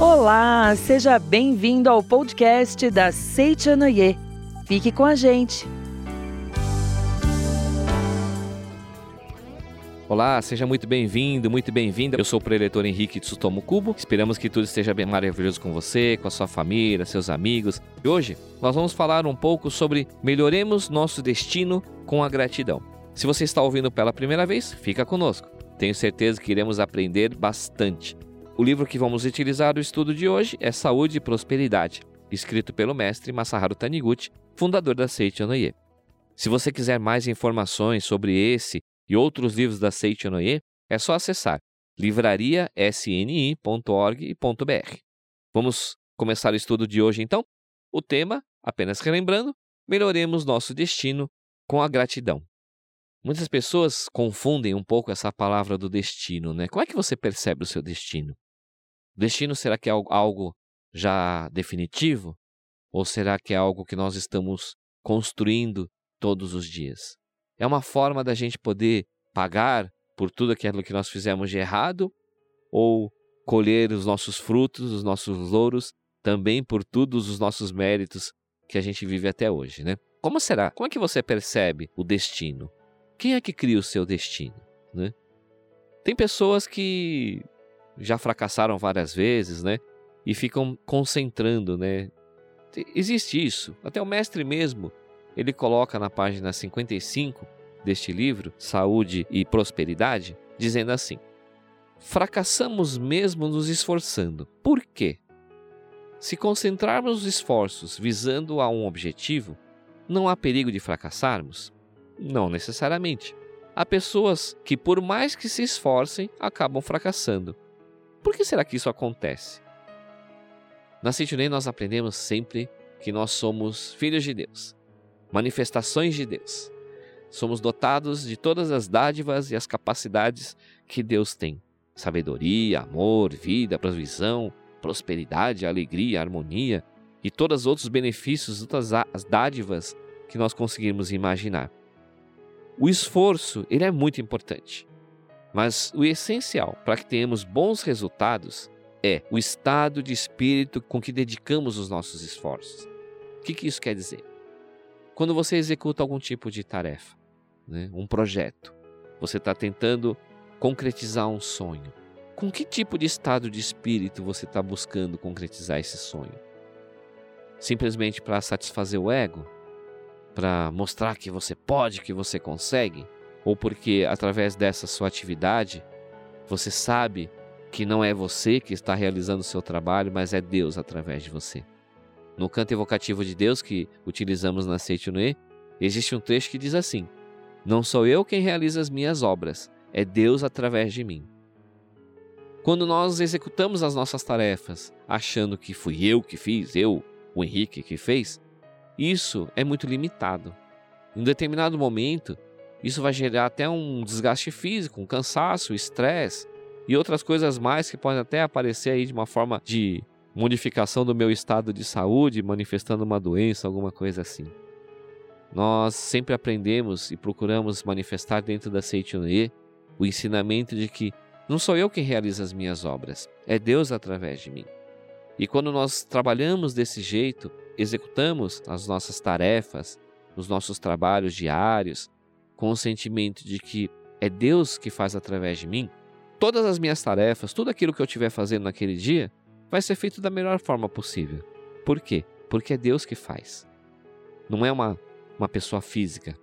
Olá, seja bem-vindo ao podcast da Seichanoye. Fique com a gente. Olá, seja muito bem-vindo, muito bem-vinda. Eu sou o preletor Henrique Tsutomo Kubo. Esperamos que tudo esteja bem maravilhoso com você, com a sua família, seus amigos. E hoje nós vamos falar um pouco sobre melhoremos nosso destino com a gratidão. Se você está ouvindo pela primeira vez, fica conosco. Tenho certeza que iremos aprender bastante. O livro que vamos utilizar no estudo de hoje é Saúde e Prosperidade, escrito pelo mestre Masaharu Taniguchi, fundador da Seiichi Onoye. Se você quiser mais informações sobre esse e outros livros da Seiichi Onoye, é só acessar livrariasni.org.br. Vamos começar o estudo de hoje então? O tema, apenas relembrando, melhoremos nosso destino com a gratidão. Muitas pessoas confundem um pouco essa palavra do destino, né? Como é que você percebe o seu destino? Destino será que é algo já definitivo? Ou será que é algo que nós estamos construindo todos os dias? É uma forma da gente poder pagar por tudo aquilo que nós fizemos de errado ou colher os nossos frutos, os nossos louros, também por todos os nossos méritos que a gente vive até hoje, né? Como será? Como é que você percebe o destino? Quem é que cria o seu destino, né? Tem pessoas que já fracassaram várias vezes, né? E ficam concentrando, né? Existe isso. Até o mestre mesmo, ele coloca na página 55 deste livro, Saúde e Prosperidade, dizendo assim: Fracassamos mesmo nos esforçando. Por quê? Se concentrarmos os esforços visando a um objetivo, não há perigo de fracassarmos? Não necessariamente. Há pessoas que, por mais que se esforcem, acabam fracassando. Por que será que isso acontece? Na Citinei nós aprendemos sempre que nós somos filhos de Deus, manifestações de Deus. Somos dotados de todas as dádivas e as capacidades que Deus tem: sabedoria, amor, vida, provisão, prosperidade, alegria, harmonia e todos os outros benefícios, todas as dádivas que nós conseguimos imaginar. O esforço, ele é muito importante. Mas o essencial para que tenhamos bons resultados é o estado de espírito com que dedicamos os nossos esforços. O que, que isso quer dizer? Quando você executa algum tipo de tarefa, né, um projeto, você está tentando concretizar um sonho. Com que tipo de estado de espírito você está buscando concretizar esse sonho? Simplesmente para satisfazer o ego? Para mostrar que você pode, que você consegue? ou porque através dessa sua atividade você sabe que não é você que está realizando o seu trabalho, mas é Deus através de você. No canto evocativo de Deus que utilizamos na Seitunue, existe um trecho que diz assim: Não sou eu quem realiza as minhas obras, é Deus através de mim. Quando nós executamos as nossas tarefas achando que fui eu que fiz, eu, o Henrique que fez, isso é muito limitado. Em um determinado momento, isso vai gerar até um desgaste físico, um cansaço, estresse e outras coisas mais que podem até aparecer aí de uma forma de modificação do meu estado de saúde, manifestando uma doença, alguma coisa assim. Nós sempre aprendemos e procuramos manifestar dentro da Seitonê o ensinamento de que não sou eu quem realiza as minhas obras, é Deus através de mim. E quando nós trabalhamos desse jeito, executamos as nossas tarefas, os nossos trabalhos diários, com o sentimento de que é Deus que faz através de mim, todas as minhas tarefas, tudo aquilo que eu estiver fazendo naquele dia, vai ser feito da melhor forma possível. Por quê? Porque é Deus que faz. Não é uma, uma pessoa física,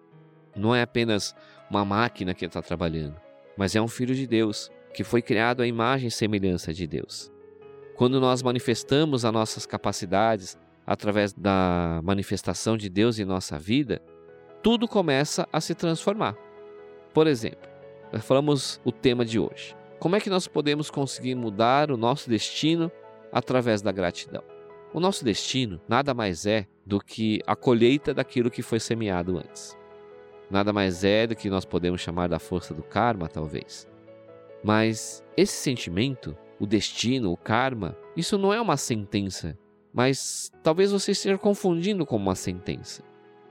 não é apenas uma máquina que está trabalhando, mas é um filho de Deus que foi criado à imagem e semelhança de Deus. Quando nós manifestamos as nossas capacidades através da manifestação de Deus em nossa vida, tudo começa a se transformar. Por exemplo, nós falamos o tema de hoje. Como é que nós podemos conseguir mudar o nosso destino através da gratidão? O nosso destino nada mais é do que a colheita daquilo que foi semeado antes. Nada mais é do que nós podemos chamar da força do karma, talvez. Mas esse sentimento, o destino, o karma, isso não é uma sentença, mas talvez você esteja confundindo com uma sentença.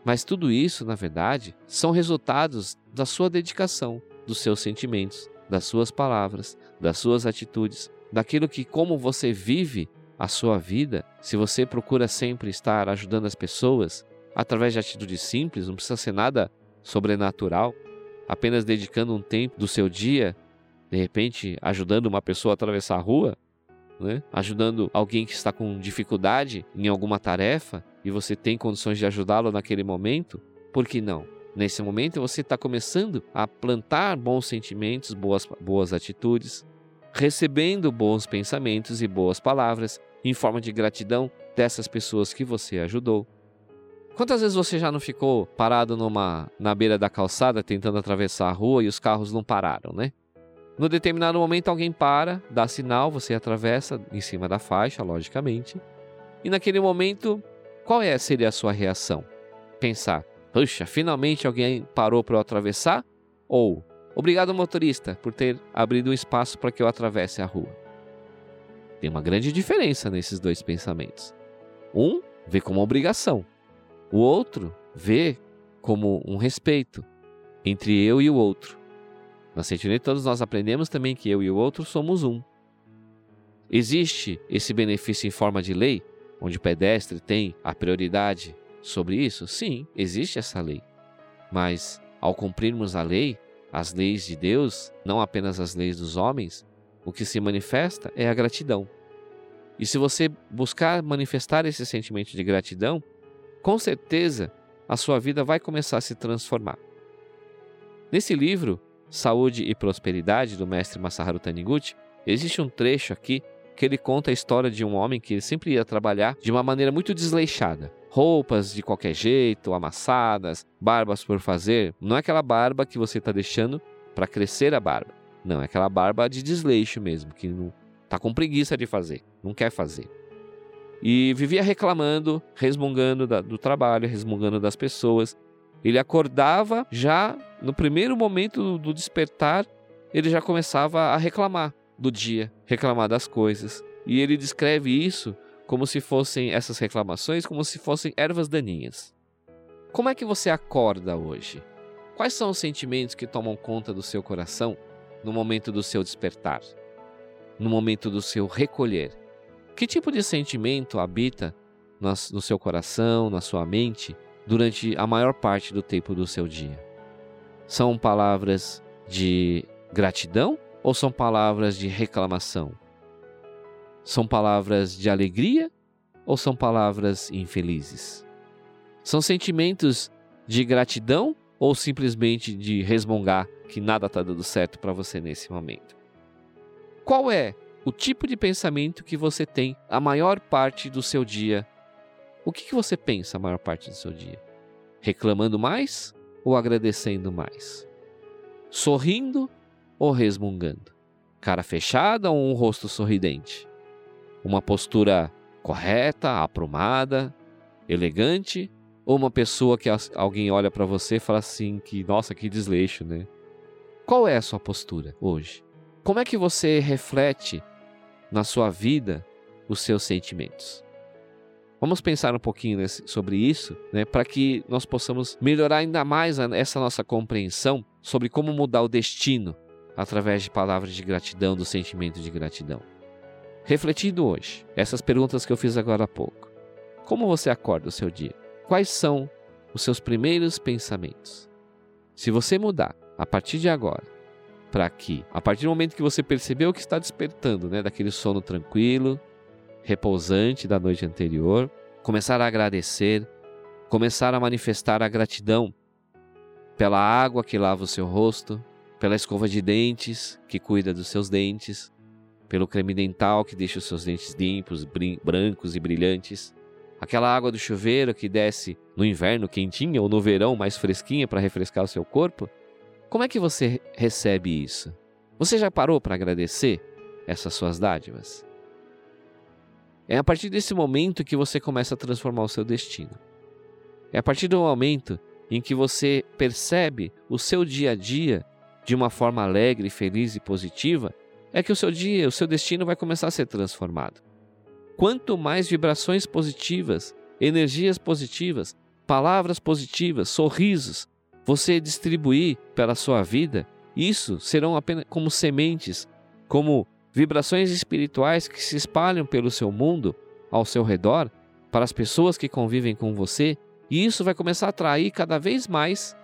Mas tudo isso, na verdade, são resultados da sua dedicação, dos seus sentimentos, das suas palavras, das suas atitudes, daquilo que como você vive a sua vida, se você procura sempre estar ajudando as pessoas através de atitudes simples, não precisa ser nada sobrenatural, apenas dedicando um tempo do seu dia, de repente ajudando uma pessoa a atravessar a rua, né? ajudando alguém que está com dificuldade em alguma tarefa e você tem condições de ajudá-lo naquele momento, por que não? Nesse momento você está começando a plantar bons sentimentos, boas, boas atitudes, recebendo bons pensamentos e boas palavras em forma de gratidão dessas pessoas que você ajudou. Quantas vezes você já não ficou parado numa na beira da calçada tentando atravessar a rua e os carros não pararam, né? No determinado momento alguém para, dá sinal, você atravessa em cima da faixa, logicamente. E naquele momento, qual é seria a sua reação? Pensar: "Puxa, finalmente alguém parou para eu atravessar?" Ou "Obrigado motorista por ter abrido um espaço para que eu atravesse a rua." Tem uma grande diferença nesses dois pensamentos. Um vê como obrigação, o outro vê como um respeito entre eu e o outro. Na Sentinela todos nós aprendemos também que eu e o outro somos um. Existe esse benefício em forma de lei, onde o pedestre tem a prioridade sobre isso? Sim, existe essa lei. Mas ao cumprirmos a lei, as leis de Deus, não apenas as leis dos homens, o que se manifesta é a gratidão. E se você buscar manifestar esse sentimento de gratidão, com certeza a sua vida vai começar a se transformar. Nesse livro, Saúde e Prosperidade, do mestre Masaharu Taniguchi, existe um trecho aqui que ele conta a história de um homem que sempre ia trabalhar de uma maneira muito desleixada. Roupas de qualquer jeito, amassadas, barbas por fazer. Não é aquela barba que você está deixando para crescer a barba. Não, é aquela barba de desleixo mesmo, que não está com preguiça de fazer, não quer fazer. E vivia reclamando, resmungando da, do trabalho, resmungando das pessoas. Ele acordava já no primeiro momento do despertar, ele já começava a reclamar do dia, reclamar das coisas. E ele descreve isso como se fossem essas reclamações como se fossem ervas daninhas. Como é que você acorda hoje? Quais são os sentimentos que tomam conta do seu coração no momento do seu despertar? No momento do seu recolher? Que tipo de sentimento habita no seu coração, na sua mente, durante a maior parte do tempo do seu dia? São palavras de gratidão ou são palavras de reclamação? São palavras de alegria ou são palavras infelizes? São sentimentos de gratidão ou simplesmente de resmungar que nada está dando certo para você nesse momento? Qual é o tipo de pensamento que você tem a maior parte do seu dia. O que, que você pensa a maior parte do seu dia? Reclamando mais ou agradecendo mais? Sorrindo ou resmungando? Cara fechada ou um rosto sorridente? Uma postura correta, aprumada, elegante? Ou uma pessoa que alguém olha para você e fala assim que, nossa, que desleixo, né? Qual é a sua postura hoje? Como é que você reflete na sua vida os seus sentimentos. Vamos pensar um pouquinho nesse, sobre isso, né, para que nós possamos melhorar ainda mais essa nossa compreensão sobre como mudar o destino através de palavras de gratidão, do sentimento de gratidão. Refletindo hoje, essas perguntas que eu fiz agora há pouco. Como você acorda o seu dia? Quais são os seus primeiros pensamentos? Se você mudar a partir de agora para que, a partir do momento que você percebeu que está despertando, né, daquele sono tranquilo, repousante da noite anterior, começar a agradecer, começar a manifestar a gratidão pela água que lava o seu rosto, pela escova de dentes que cuida dos seus dentes, pelo creme dental que deixa os seus dentes limpos, brancos e brilhantes, aquela água do chuveiro que desce no inverno quentinha ou no verão mais fresquinha para refrescar o seu corpo, como é que você recebe isso? Você já parou para agradecer essas suas dádivas? É a partir desse momento que você começa a transformar o seu destino. É a partir do momento em que você percebe o seu dia a dia de uma forma alegre, feliz e positiva, é que o seu dia, o seu destino vai começar a ser transformado. Quanto mais vibrações positivas, energias positivas, palavras positivas, sorrisos, você distribuir pela sua vida, Isso serão apenas como sementes, como vibrações espirituais que se espalham pelo seu mundo, ao seu redor, para as pessoas que convivem com você, e isso vai começar a atrair cada vez mais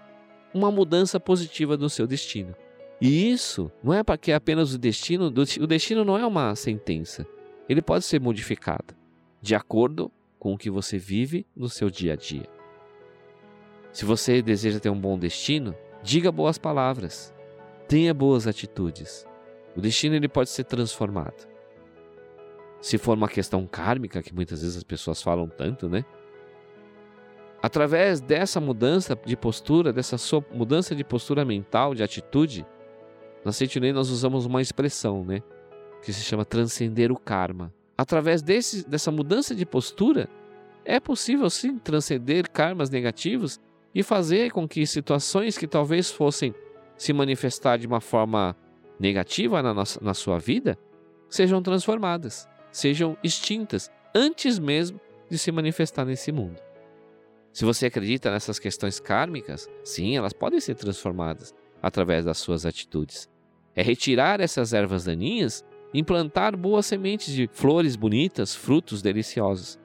uma mudança positiva do seu destino. E isso não é para que apenas o destino, o destino não é uma sentença. Ele pode ser modificado de acordo com o que você vive no seu dia a dia. Se você deseja ter um bom destino, diga boas palavras, tenha boas atitudes. O destino ele pode ser transformado. Se for uma questão kármica, que muitas vezes as pessoas falam tanto, né? Através dessa mudança de postura, dessa sua mudança de postura mental, de atitude, na Sentinel nós usamos uma expressão, né? Que se chama transcender o karma. Através desse, dessa mudança de postura, é possível sim transcender karmas negativos e fazer com que situações que talvez fossem se manifestar de uma forma negativa na, nossa, na sua vida sejam transformadas, sejam extintas antes mesmo de se manifestar nesse mundo. Se você acredita nessas questões kármicas, sim, elas podem ser transformadas através das suas atitudes. É retirar essas ervas daninhas implantar boas sementes de flores bonitas, frutos deliciosos.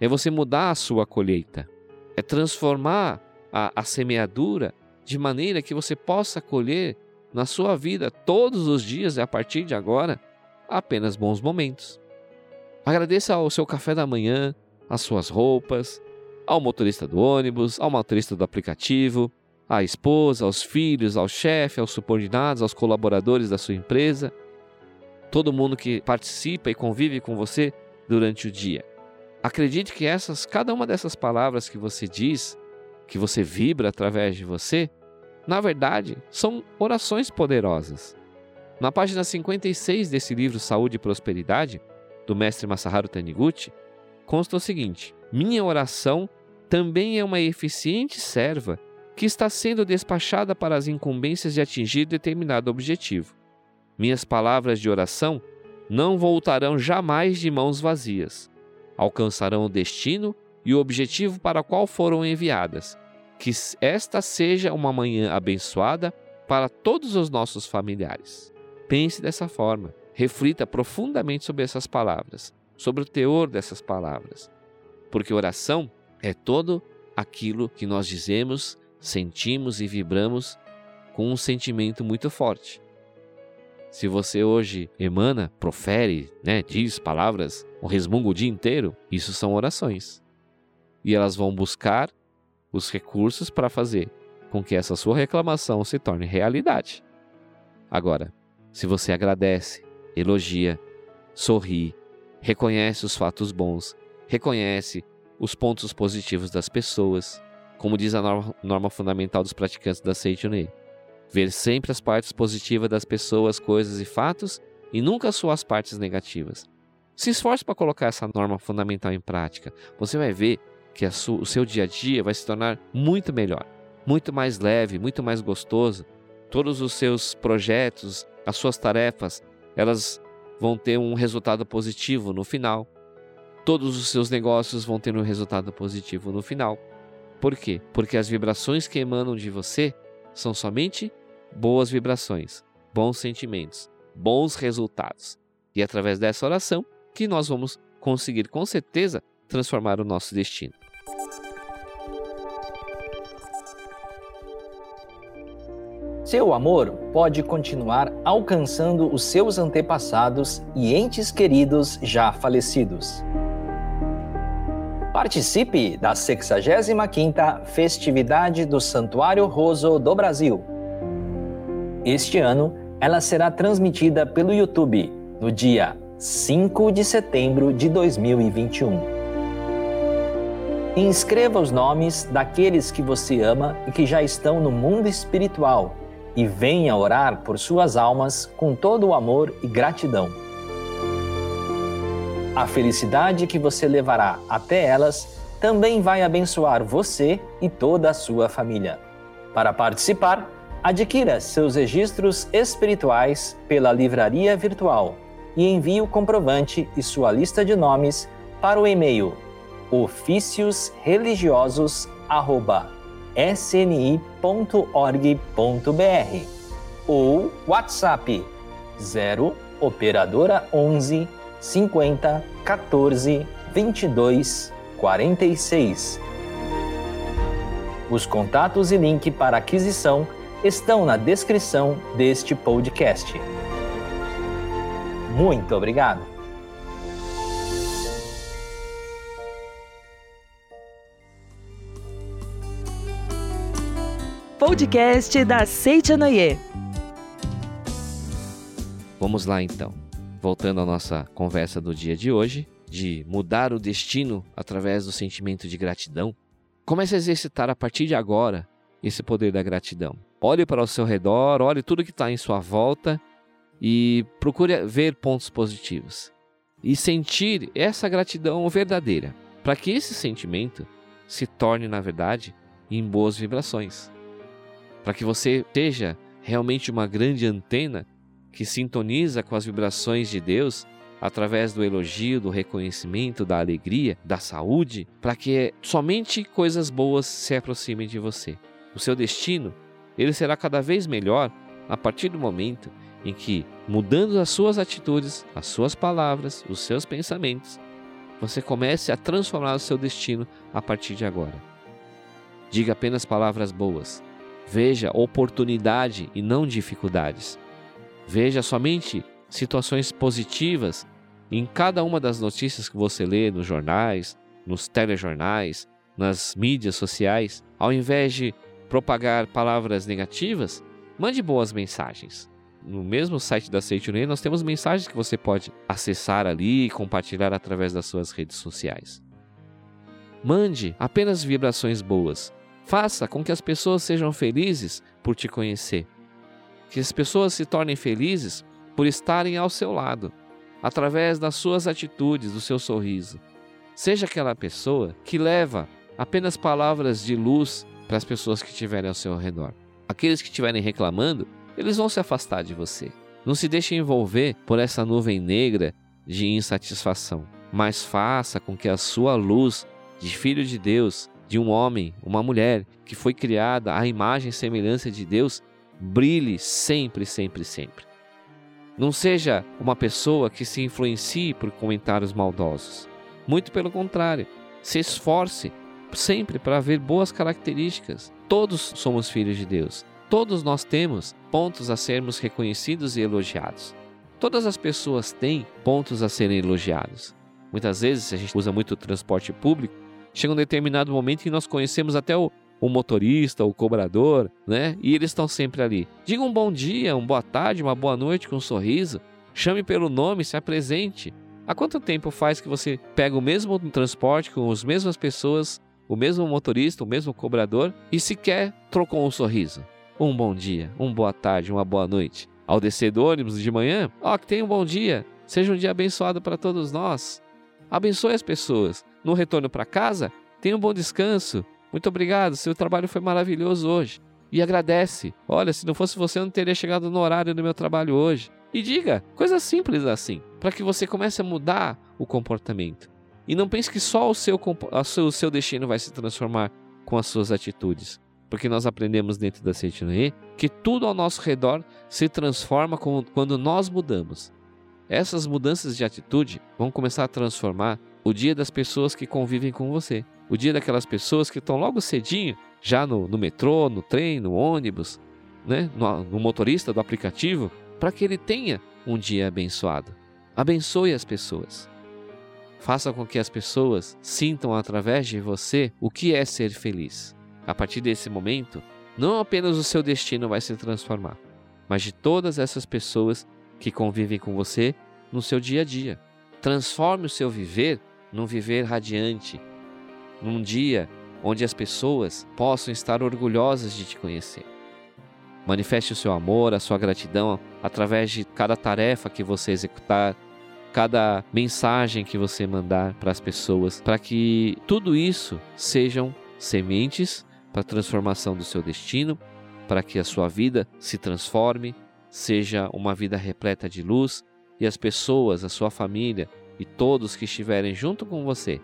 É você mudar a sua colheita. É transformar a, a semeadura de maneira que você possa colher na sua vida todos os dias e a partir de agora apenas bons momentos. Agradeça ao seu café da manhã, às suas roupas, ao motorista do ônibus, ao motorista do aplicativo, à esposa, aos filhos, ao chefe, aos subordinados, aos colaboradores da sua empresa, todo mundo que participa e convive com você durante o dia. Acredite que essas, cada uma dessas palavras que você diz, que você vibra através de você, na verdade, são orações poderosas. Na página 56 desse livro Saúde e Prosperidade, do mestre Masaharu Taniguchi, consta o seguinte: Minha oração também é uma eficiente serva que está sendo despachada para as incumbências de atingir determinado objetivo. Minhas palavras de oração não voltarão jamais de mãos vazias. Alcançarão o destino e o objetivo para o qual foram enviadas. Que esta seja uma manhã abençoada para todos os nossos familiares. Pense dessa forma, reflita profundamente sobre essas palavras, sobre o teor dessas palavras, porque oração é todo aquilo que nós dizemos, sentimos e vibramos com um sentimento muito forte. Se você hoje emana, profere, né, diz palavras, um resmungo o dia inteiro, isso são orações. E elas vão buscar os recursos para fazer com que essa sua reclamação se torne realidade. Agora, se você agradece, elogia, sorri, reconhece os fatos bons, reconhece os pontos positivos das pessoas, como diz a norma, norma fundamental dos praticantes da Seitonei. Ver sempre as partes positivas das pessoas, coisas e fatos e nunca só as partes negativas. Se esforce para colocar essa norma fundamental em prática. Você vai ver que o seu dia a dia vai se tornar muito melhor, muito mais leve, muito mais gostoso. Todos os seus projetos, as suas tarefas, elas vão ter um resultado positivo no final todos os seus negócios vão ter um resultado positivo no final. Por quê? Porque as vibrações que emanam de você são somente boas vibrações, bons sentimentos, bons resultados. E é através dessa oração que nós vamos conseguir com certeza transformar o nosso destino. Seu amor pode continuar alcançando os seus antepassados e entes queridos já falecidos. Participe da 65ª Festividade do Santuário Roso do Brasil. Este ano, ela será transmitida pelo YouTube no dia 5 de setembro de 2021. Inscreva os nomes daqueles que você ama e que já estão no mundo espiritual e venha orar por suas almas com todo o amor e gratidão. A felicidade que você levará até elas também vai abençoar você e toda a sua família. Para participar, adquira seus registros espirituais pela livraria virtual e envie o comprovante e sua lista de nomes para o e-mail oficiosreligiosos@sni.org.br. ou WhatsApp 0 operadora 11 50 14 22 46. Os contatos e link para aquisição estão na descrição deste podcast. Muito obrigado! Podcast da Seitianoye. Vamos lá então. Voltando à nossa conversa do dia de hoje, de mudar o destino através do sentimento de gratidão. Comece a exercitar a partir de agora esse poder da gratidão. Olhe para o seu redor, olhe tudo que está em sua volta e procure ver pontos positivos. E sentir essa gratidão verdadeira, para que esse sentimento se torne, na verdade, em boas vibrações. Para que você seja realmente uma grande antena que sintoniza com as vibrações de Deus através do elogio, do reconhecimento, da alegria, da saúde, para que somente coisas boas se aproximem de você. O seu destino, ele será cada vez melhor a partir do momento em que, mudando as suas atitudes, as suas palavras, os seus pensamentos, você comece a transformar o seu destino a partir de agora. Diga apenas palavras boas. Veja oportunidade e não dificuldades. Veja somente situações positivas em cada uma das notícias que você lê nos jornais, nos telejornais, nas mídias sociais. Ao invés de propagar palavras negativas, mande boas mensagens. No mesmo site da Seitunei, nós temos mensagens que você pode acessar ali e compartilhar através das suas redes sociais. Mande apenas vibrações boas. Faça com que as pessoas sejam felizes por te conhecer. Que as pessoas se tornem felizes por estarem ao seu lado, através das suas atitudes, do seu sorriso. Seja aquela pessoa que leva apenas palavras de luz para as pessoas que estiverem ao seu redor. Aqueles que estiverem reclamando, eles vão se afastar de você. Não se deixe envolver por essa nuvem negra de insatisfação, mas faça com que a sua luz de filho de Deus, de um homem, uma mulher que foi criada à imagem e semelhança de Deus, brilhe sempre, sempre, sempre. Não seja uma pessoa que se influencie por comentários maldosos. Muito pelo contrário, se esforce sempre para ver boas características. Todos somos filhos de Deus. Todos nós temos pontos a sermos reconhecidos e elogiados. Todas as pessoas têm pontos a serem elogiados. Muitas vezes, a gente usa muito o transporte público, chega um determinado momento que nós conhecemos até o, o motorista, o cobrador, né? E eles estão sempre ali. Diga um bom dia, uma boa tarde, uma boa noite com um sorriso. Chame pelo nome, se apresente. Há quanto tempo faz que você pega o mesmo transporte com as mesmas pessoas, o mesmo motorista, o mesmo cobrador e sequer trocou um sorriso? Um bom dia, uma boa tarde, uma boa noite. Ao descer do ônibus de manhã, ó, oh, que tenha um bom dia. Seja um dia abençoado para todos nós. Abençoe as pessoas. No retorno para casa, tenha um bom descanso. Muito obrigado, seu trabalho foi maravilhoso hoje. E agradece. Olha, se não fosse você, eu não teria chegado no horário do meu trabalho hoje. E diga coisas simples assim, para que você comece a mudar o comportamento. E não pense que só o seu, o seu destino vai se transformar com as suas atitudes. Porque nós aprendemos dentro da Seitinoe que tudo ao nosso redor se transforma quando nós mudamos. Essas mudanças de atitude vão começar a transformar o dia das pessoas que convivem com você o dia daquelas pessoas que estão logo cedinho, já no, no metrô, no trem, no ônibus, né? no, no motorista do aplicativo, para que ele tenha um dia abençoado. Abençoe as pessoas. Faça com que as pessoas sintam através de você o que é ser feliz. A partir desse momento, não apenas o seu destino vai se transformar, mas de todas essas pessoas que convivem com você no seu dia a dia. Transforme o seu viver num viver radiante, num dia onde as pessoas possam estar orgulhosas de te conhecer. Manifeste o seu amor, a sua gratidão através de cada tarefa que você executar, cada mensagem que você mandar para as pessoas, para que tudo isso sejam sementes para a transformação do seu destino, para que a sua vida se transforme, seja uma vida repleta de luz e as pessoas, a sua família e todos que estiverem junto com você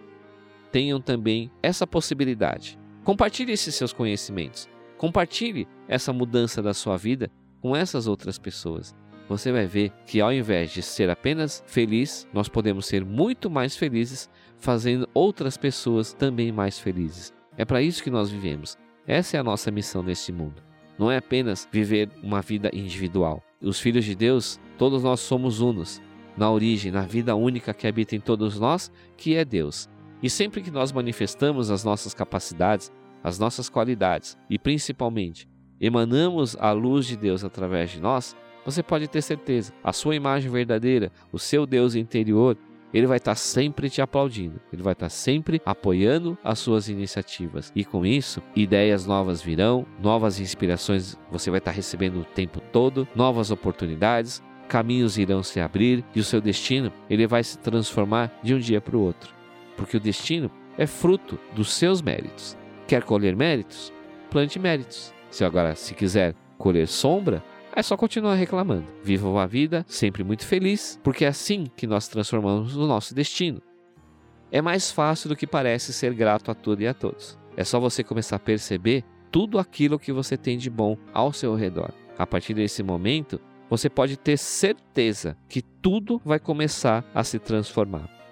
tenham também essa possibilidade. Compartilhe esses seus conhecimentos. Compartilhe essa mudança da sua vida com essas outras pessoas. Você vai ver que ao invés de ser apenas feliz, nós podemos ser muito mais felizes fazendo outras pessoas também mais felizes. É para isso que nós vivemos. Essa é a nossa missão neste mundo. Não é apenas viver uma vida individual. Os filhos de Deus, todos nós somos unos na origem, na vida única que habita em todos nós, que é Deus. E sempre que nós manifestamos as nossas capacidades, as nossas qualidades e principalmente emanamos a luz de Deus através de nós, você pode ter certeza, a sua imagem verdadeira, o seu Deus interior, ele vai estar sempre te aplaudindo, ele vai estar sempre apoiando as suas iniciativas. E com isso, ideias novas virão, novas inspirações você vai estar recebendo o tempo todo, novas oportunidades, caminhos irão se abrir e o seu destino, ele vai se transformar de um dia para o outro porque o destino é fruto dos seus méritos. Quer colher méritos? Plante méritos. Se agora, se quiser colher sombra, é só continuar reclamando. Viva uma vida sempre muito feliz, porque é assim que nós transformamos o nosso destino. É mais fácil do que parece ser grato a tudo e a todos. É só você começar a perceber tudo aquilo que você tem de bom ao seu redor. A partir desse momento, você pode ter certeza que tudo vai começar a se transformar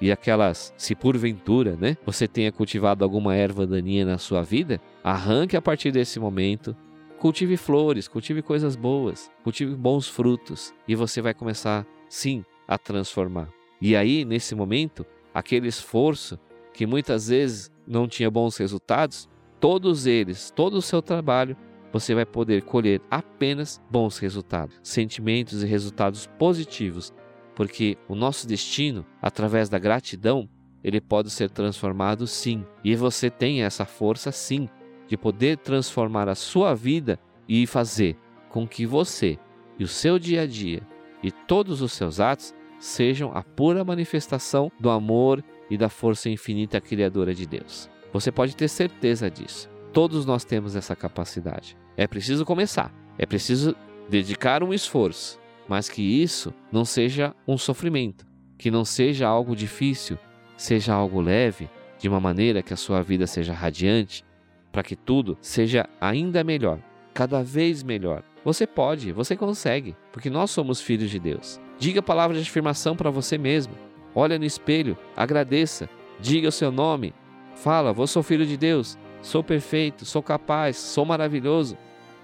e aquelas, se porventura, né, você tenha cultivado alguma erva daninha na sua vida, arranque a partir desse momento, cultive flores, cultive coisas boas, cultive bons frutos e você vai começar, sim, a transformar. E aí, nesse momento, aquele esforço que muitas vezes não tinha bons resultados, todos eles, todo o seu trabalho, você vai poder colher apenas bons resultados, sentimentos e resultados positivos porque o nosso destino, através da gratidão, ele pode ser transformado sim. E você tem essa força sim de poder transformar a sua vida e fazer com que você e o seu dia a dia e todos os seus atos sejam a pura manifestação do amor e da força infinita criadora de Deus. Você pode ter certeza disso. Todos nós temos essa capacidade. É preciso começar, é preciso dedicar um esforço, mas que isso não seja um sofrimento, que não seja algo difícil, seja algo leve, de uma maneira que a sua vida seja radiante, para que tudo seja ainda melhor, cada vez melhor. Você pode, você consegue, porque nós somos filhos de Deus. Diga palavras de afirmação para você mesmo. Olha no espelho, agradeça, diga o seu nome. Fala, vou sou filho de Deus, sou perfeito, sou capaz, sou maravilhoso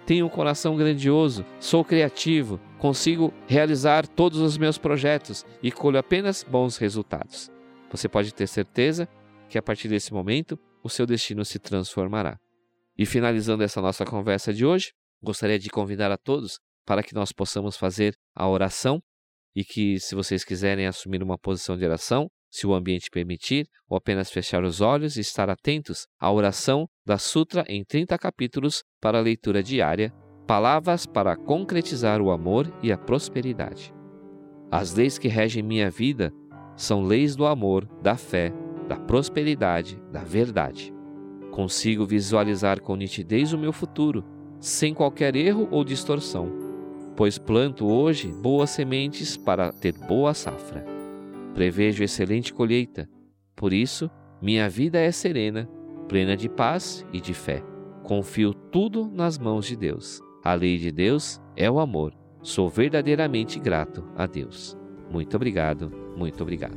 tenho um coração grandioso, sou criativo, consigo realizar todos os meus projetos e colho apenas bons resultados. Você pode ter certeza que a partir desse momento o seu destino se transformará. E finalizando essa nossa conversa de hoje, gostaria de convidar a todos para que nós possamos fazer a oração e que, se vocês quiserem assumir uma posição de oração, se o ambiente permitir, ou apenas fechar os olhos e estar atentos à oração da Sutra em 30 capítulos para leitura diária, palavras para concretizar o amor e a prosperidade. As leis que regem minha vida são leis do amor, da fé, da prosperidade, da verdade. Consigo visualizar com nitidez o meu futuro, sem qualquer erro ou distorção, pois planto hoje boas sementes para ter boa safra. Prevejo excelente colheita. Por isso, minha vida é serena, plena de paz e de fé. Confio tudo nas mãos de Deus. A lei de Deus é o amor. Sou verdadeiramente grato a Deus. Muito obrigado, muito obrigado.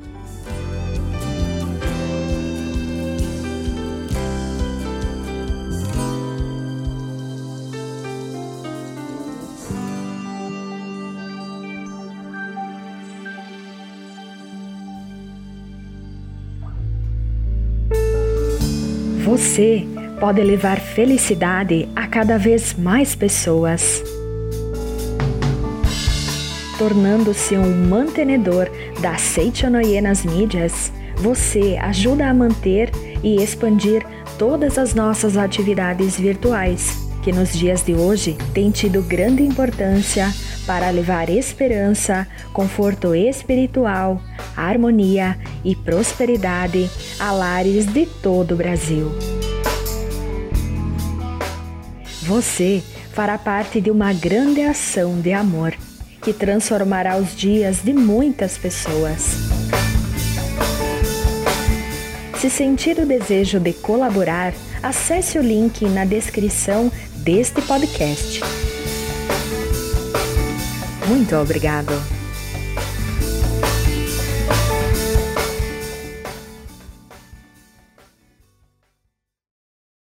Você pode levar felicidade a cada vez mais pessoas. Tornando-se um mantenedor da Seichonoye nas mídias, você ajuda a manter e expandir todas as nossas atividades virtuais, que nos dias de hoje têm tido grande importância para levar esperança, conforto espiritual, harmonia e prosperidade a lares de todo o Brasil. Você fará parte de uma grande ação de amor que transformará os dias de muitas pessoas. Se sentir o desejo de colaborar, acesse o link na descrição deste podcast. Muito obrigado!